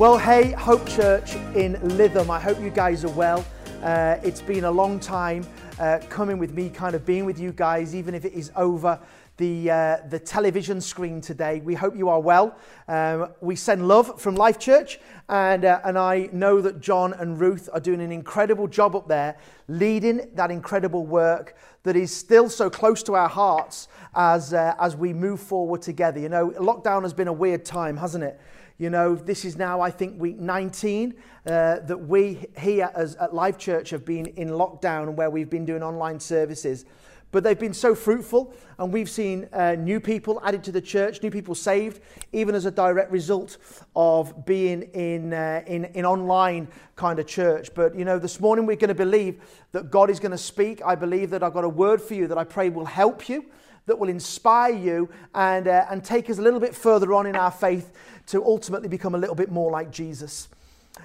Well, hey, Hope Church in Lytham. I hope you guys are well. Uh, it's been a long time uh, coming with me, kind of being with you guys, even if it is over the, uh, the television screen today. We hope you are well. Um, we send love from Life Church, and, uh, and I know that John and Ruth are doing an incredible job up there, leading that incredible work that is still so close to our hearts as, uh, as we move forward together. You know, lockdown has been a weird time, hasn't it? You know, this is now, I think, week 19 uh, that we here as, at Life Church have been in lockdown where we've been doing online services. But they've been so fruitful, and we've seen uh, new people added to the church, new people saved, even as a direct result of being in, uh, in, in online kind of church. But, you know, this morning we're going to believe that God is going to speak. I believe that I've got a word for you that I pray will help you that will inspire you and, uh, and take us a little bit further on in our faith to ultimately become a little bit more like Jesus.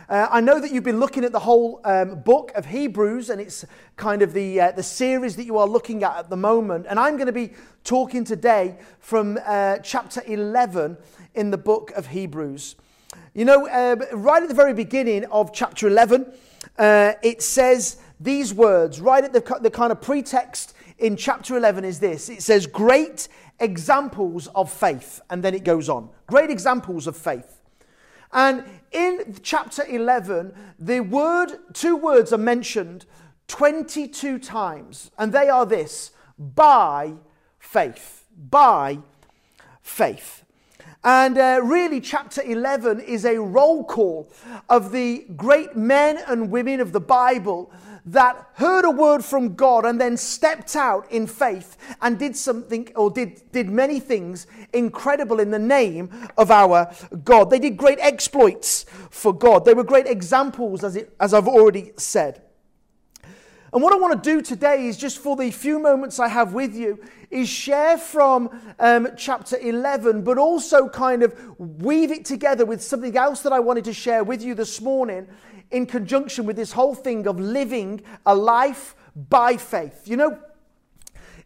Uh, I know that you've been looking at the whole um, book of Hebrews, and it's kind of the, uh, the series that you are looking at at the moment. And I'm going to be talking today from uh, chapter 11 in the book of Hebrews. You know, uh, right at the very beginning of chapter 11, uh, it says these words, right at the, the kind of pretext in chapter 11 is this it says, Great examples of faith. And then it goes on. Great examples of faith. And in chapter 11, the word, two words are mentioned 22 times. And they are this by faith. By faith. And uh, really, chapter 11 is a roll call of the great men and women of the Bible that heard a word from God and then stepped out in faith and did something or did, did many things incredible in the name of our God. They did great exploits for God. They were great examples, as, it, as I've already said. And what I want to do today is just for the few moments I have with you, is share from um, chapter 11, but also kind of weave it together with something else that I wanted to share with you this morning in conjunction with this whole thing of living a life by faith. You know,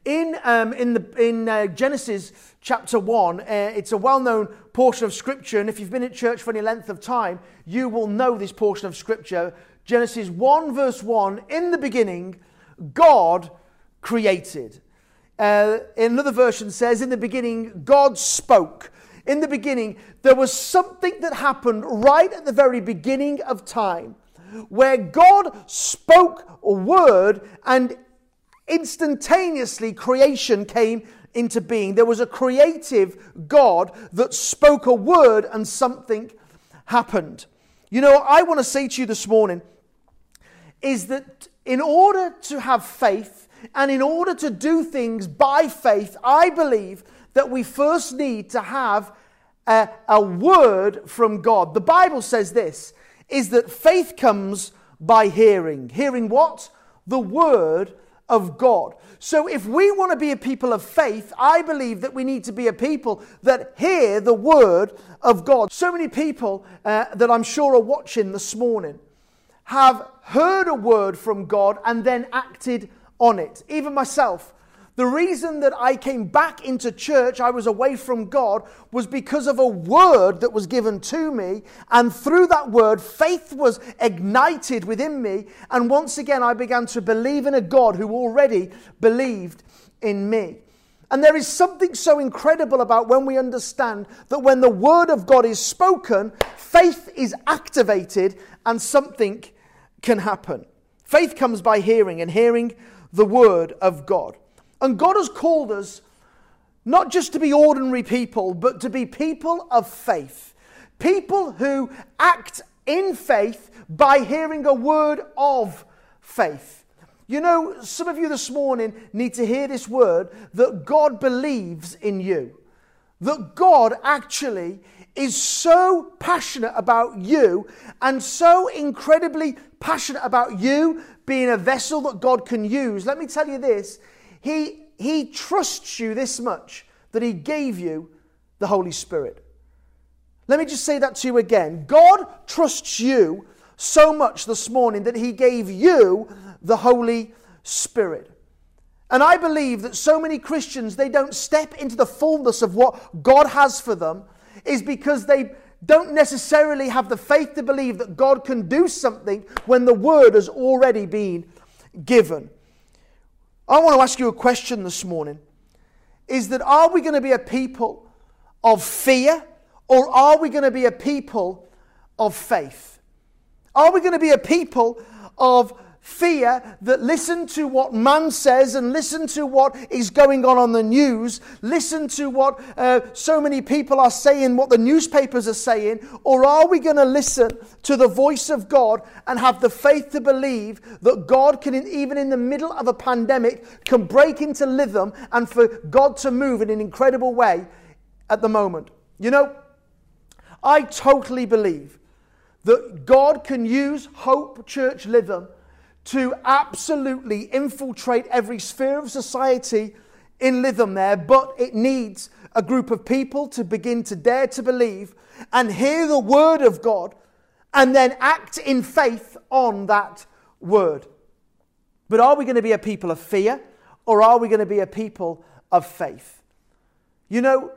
in, um, in, the, in uh, Genesis chapter 1, uh, it's a well known portion of Scripture, and if you've been at church for any length of time, you will know this portion of Scripture. Genesis 1, verse 1 In the beginning, God created. Uh, another version says, In the beginning, God spoke in the beginning, there was something that happened right at the very beginning of time where God spoke a word and instantaneously creation came into being. There was a creative God that spoke a word and something happened. You know, I want to say to you this morning is that in order to have faith and in order to do things by faith, I believe that we first need to have a, a word from God. The Bible says this is that faith comes by hearing. Hearing what? The word of God. So, if we want to be a people of faith, I believe that we need to be a people that hear the word of God. So many people uh, that I'm sure are watching this morning have heard a word from God and then acted on it. Even myself, the reason that I came back into church, I was away from God, was because of a word that was given to me. And through that word, faith was ignited within me. And once again, I began to believe in a God who already believed in me. And there is something so incredible about when we understand that when the word of God is spoken, faith is activated and something can happen. Faith comes by hearing, and hearing the word of God. And God has called us not just to be ordinary people, but to be people of faith. People who act in faith by hearing a word of faith. You know, some of you this morning need to hear this word that God believes in you. That God actually is so passionate about you and so incredibly passionate about you being a vessel that God can use. Let me tell you this he, he trusts you this much that He gave you the Holy Spirit. Let me just say that to you again. God trusts you so much this morning that He gave you the Holy Spirit. And I believe that so many Christians, they don't step into the fullness of what God has for them, is because they, don't necessarily have the faith to believe that God can do something when the word has already been given. I want to ask you a question this morning is that are we going to be a people of fear or are we going to be a people of faith? Are we going to be a people of fear that listen to what man says and listen to what is going on on the news, listen to what uh, so many people are saying, what the newspapers are saying, or are we going to listen to the voice of God and have the faith to believe that God can, even in the middle of a pandemic, can break into Lytham and for God to move in an incredible way at the moment? You know, I totally believe that God can use Hope Church Lytham to absolutely infiltrate every sphere of society in Lytham there, but it needs a group of people to begin to dare to believe and hear the word of God and then act in faith on that word. But are we going to be a people of fear or are we going to be a people of faith? You know,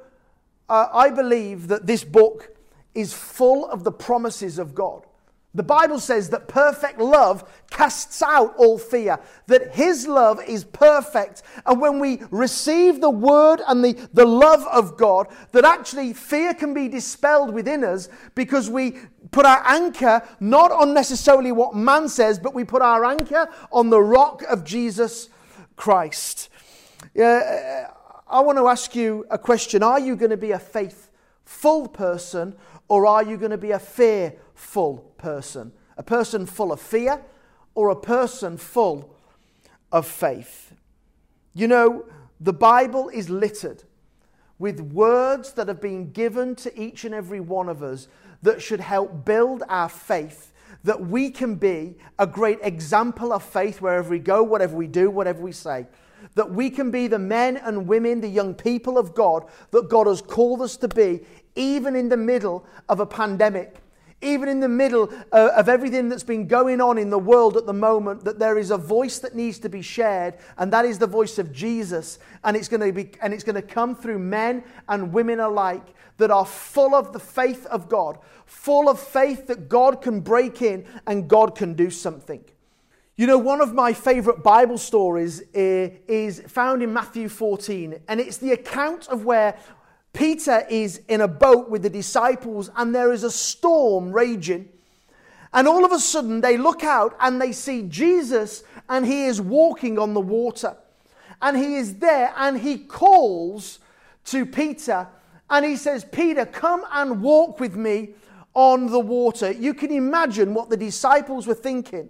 uh, I believe that this book is full of the promises of God. The Bible says that perfect love casts out all fear, that His love is perfect. And when we receive the word and the, the love of God, that actually fear can be dispelled within us because we put our anchor not on necessarily what man says, but we put our anchor on the rock of Jesus Christ. Uh, I want to ask you a question Are you going to be a faithful person or are you going to be a fearful person? A person full of fear or a person full of faith? You know, the Bible is littered with words that have been given to each and every one of us that should help build our faith, that we can be a great example of faith wherever we go, whatever we do, whatever we say. That we can be the men and women, the young people of God that God has called us to be, even in the middle of a pandemic even in the middle uh, of everything that's been going on in the world at the moment, that there is a voice that needs to be shared, and that is the voice of Jesus. And it's going to be, and it's going to come through men and women alike that are full of the faith of God, full of faith that God can break in and God can do something. You know, one of my favorite Bible stories is found in Matthew 14, and it's the account of where Peter is in a boat with the disciples and there is a storm raging. And all of a sudden they look out and they see Jesus and he is walking on the water. And he is there and he calls to Peter and he says, Peter, come and walk with me on the water. You can imagine what the disciples were thinking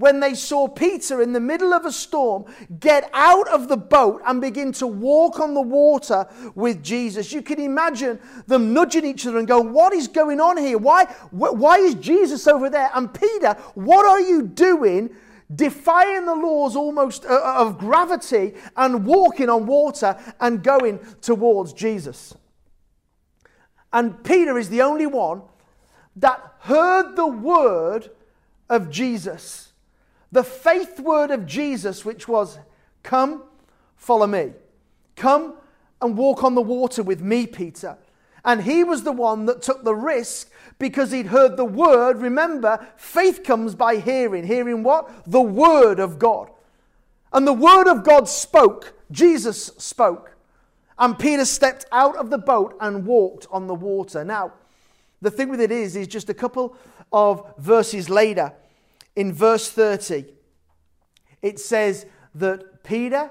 when they saw Peter in the middle of a storm get out of the boat and begin to walk on the water with Jesus. You can imagine them nudging each other and going, What is going on here? Why, why is Jesus over there? And Peter, what are you doing? defying the laws almost uh, uh, of gravity and walking on water and going towards Jesus. And Peter is the only one that heard the word of Jesus the faith word of Jesus, which was, Come, follow me. Come and walk on the water with me, Peter. And he was the one that took the risk because he'd heard the word. Remember, faith comes by hearing. Hearing what? The word of God. And the word of God spoke. Jesus spoke. And Peter stepped out of the boat and walked on the water. Now, the thing with it is, is just a couple of verses later, in verse 30, it says that Peter,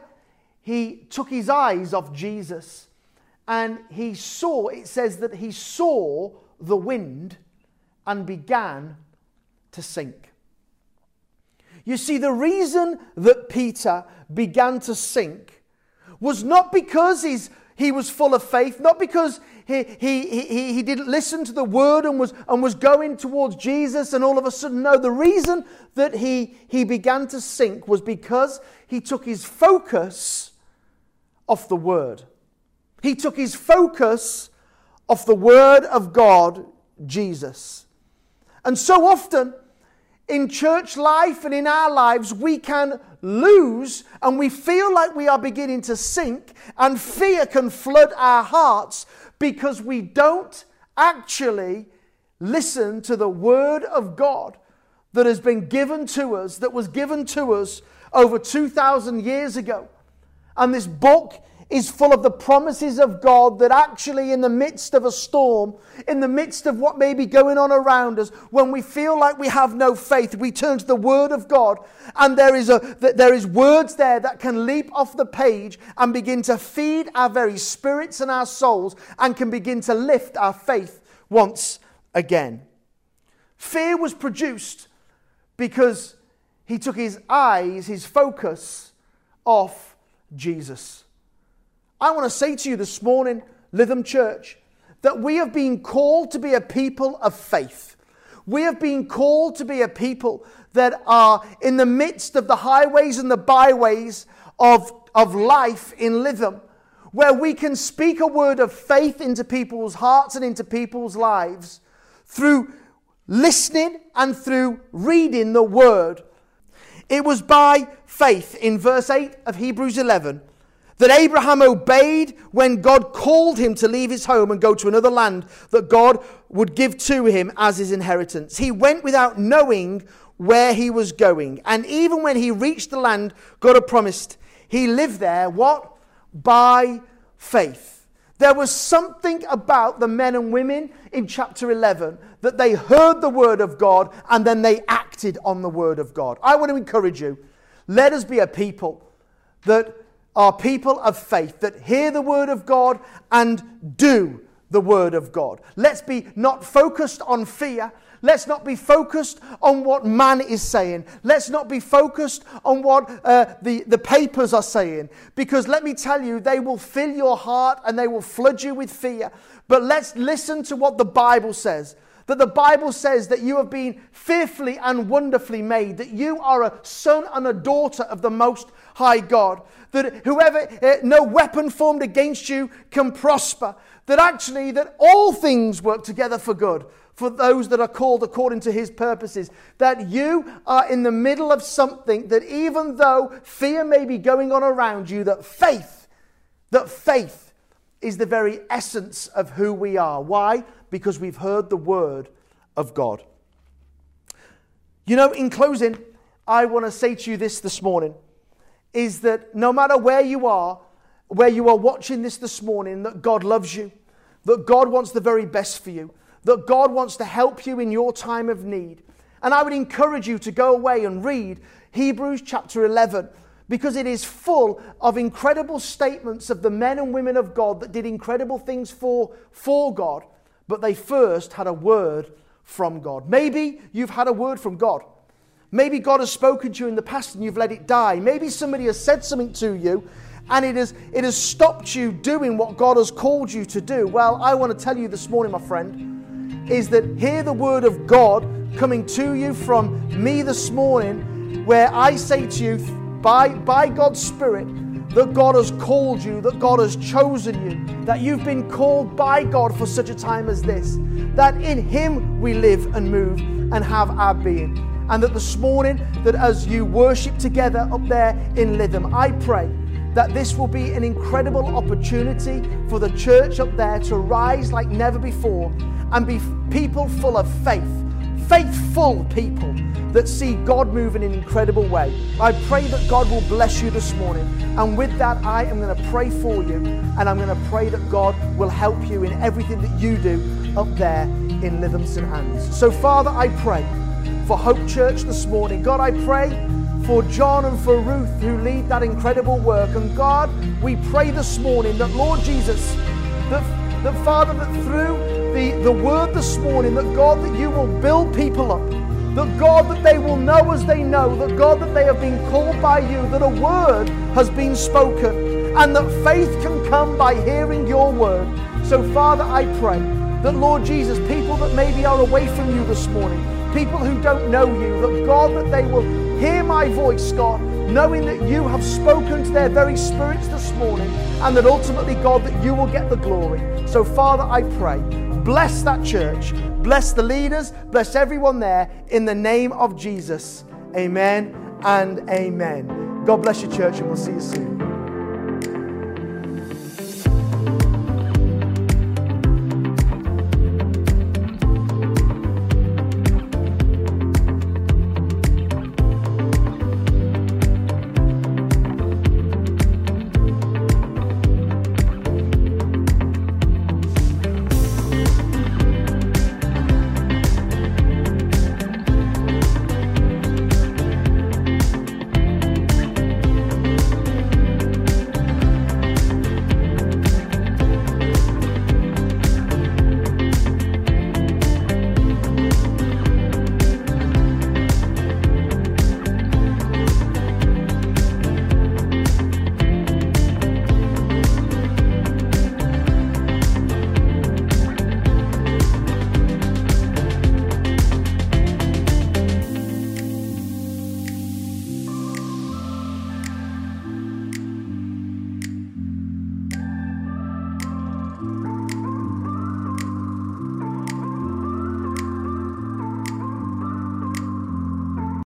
he took his eyes off Jesus and he saw, it says that he saw the wind and began to sink. You see, the reason that Peter began to sink was not because he's he was full of faith, not because he, he, he, he didn't listen to the word and was, and was going towards Jesus and all of a sudden. No, the reason that he, he began to sink was because he took his focus off the word. He took his focus off the word of God, Jesus. And so often, in church life and in our lives, we can lose and we feel like we are beginning to sink, and fear can flood our hearts because we don't actually listen to the Word of God that has been given to us, that was given to us over 2,000 years ago. And this book is full of the promises of God that actually, in the midst of a storm, in the midst of what may be going on around us, when we feel like we have no faith, we turn to the Word of God, and there is, a, there is words there that can leap off the page and begin to feed our very spirits and our souls and can begin to lift our faith once again. Fear was produced because he took his eyes, his focus off Jesus. I want to say to you this morning, Lytham Church, that we have been called to be a people of faith. We have been called to be a people that are in the midst of the highways and the byways of, of life in Lytham, where we can speak a word of faith into people's hearts and into people's lives through listening and through reading the word. It was by faith in verse 8 of Hebrews 11 that Abraham obeyed when God called him to leave his home and go to another land that God would give to him as his inheritance. He went without knowing where he was going. And even when he reached the land God had promised, he lived there, what? By faith. There was something about the men and women in chapter 11 that they heard the word of God and then they acted on the word of God. I want to encourage you. Let us be a people that are people of faith that hear the word of God and do the word of God. Let's be not focused on fear. Let's not be focused on what man is saying. Let's not be focused on what uh, the, the papers are saying. Because let me tell you, they will fill your heart and they will flood you with fear. But let's listen to what the Bible says that the Bible says that you have been fearfully and wonderfully made, that you are a son and a daughter of the Most High God, that whoever, uh, no weapon formed against you can prosper, that actually, that all things work together for good for those that are called according to his purposes. That you are in the middle of something that even though fear may be going on around you, that faith, that faith is the very essence of who we are. Why? because we've heard the word of God. You know, in closing, I want to say to you this this morning is that no matter where you are, where you are watching this this morning, that God loves you, that God wants the very best for you, that God wants to help you in your time of need. And I would encourage you to go away and read Hebrews chapter 11 because it is full of incredible statements of the men and women of God that did incredible things for, for God but they first had a word from God. Maybe you've had a word from God. Maybe God has spoken to you in the past and you've let it die. Maybe somebody has said something to you and it has, it has stopped you doing what God has called you to do. Well, I want to tell you this morning, my friend, is that hear the word of God coming to you from me this morning, where I say to you, by, by God's Spirit, that God has called you, that God has chosen you, that you've been called by God for such a time as this, that in Him we live and move and have our being. And that this morning, that as you worship together up there in Lytham, I pray that this will be an incredible opportunity for the church up there to rise like never before and be people full of faith, faithful people that see God move in an incredible way. I pray that God will bless you this morning. And with that, I am going to pray for you. And I'm going to pray that God will help you in everything that you do up there in Lytham St. Anne's. So, Father, I pray for Hope Church this morning. God, I pray for John and for Ruth who lead that incredible work. And God, we pray this morning that, Lord Jesus, that, that Father, that through the, the word this morning, that God, that you will build people up that God, that they will know as they know, that God, that they have been called by you, that a word has been spoken, and that faith can come by hearing your word. So, Father, I pray that, Lord Jesus, people that maybe are away from you this morning, people who don't know you, that God, that they will hear my voice, God, knowing that you have spoken to their very spirits this morning, and that ultimately, God, that you will get the glory. So, Father, I pray, bless that church. Bless the leaders, bless everyone there in the name of Jesus. Amen and amen. God bless you, church, and we'll see you soon.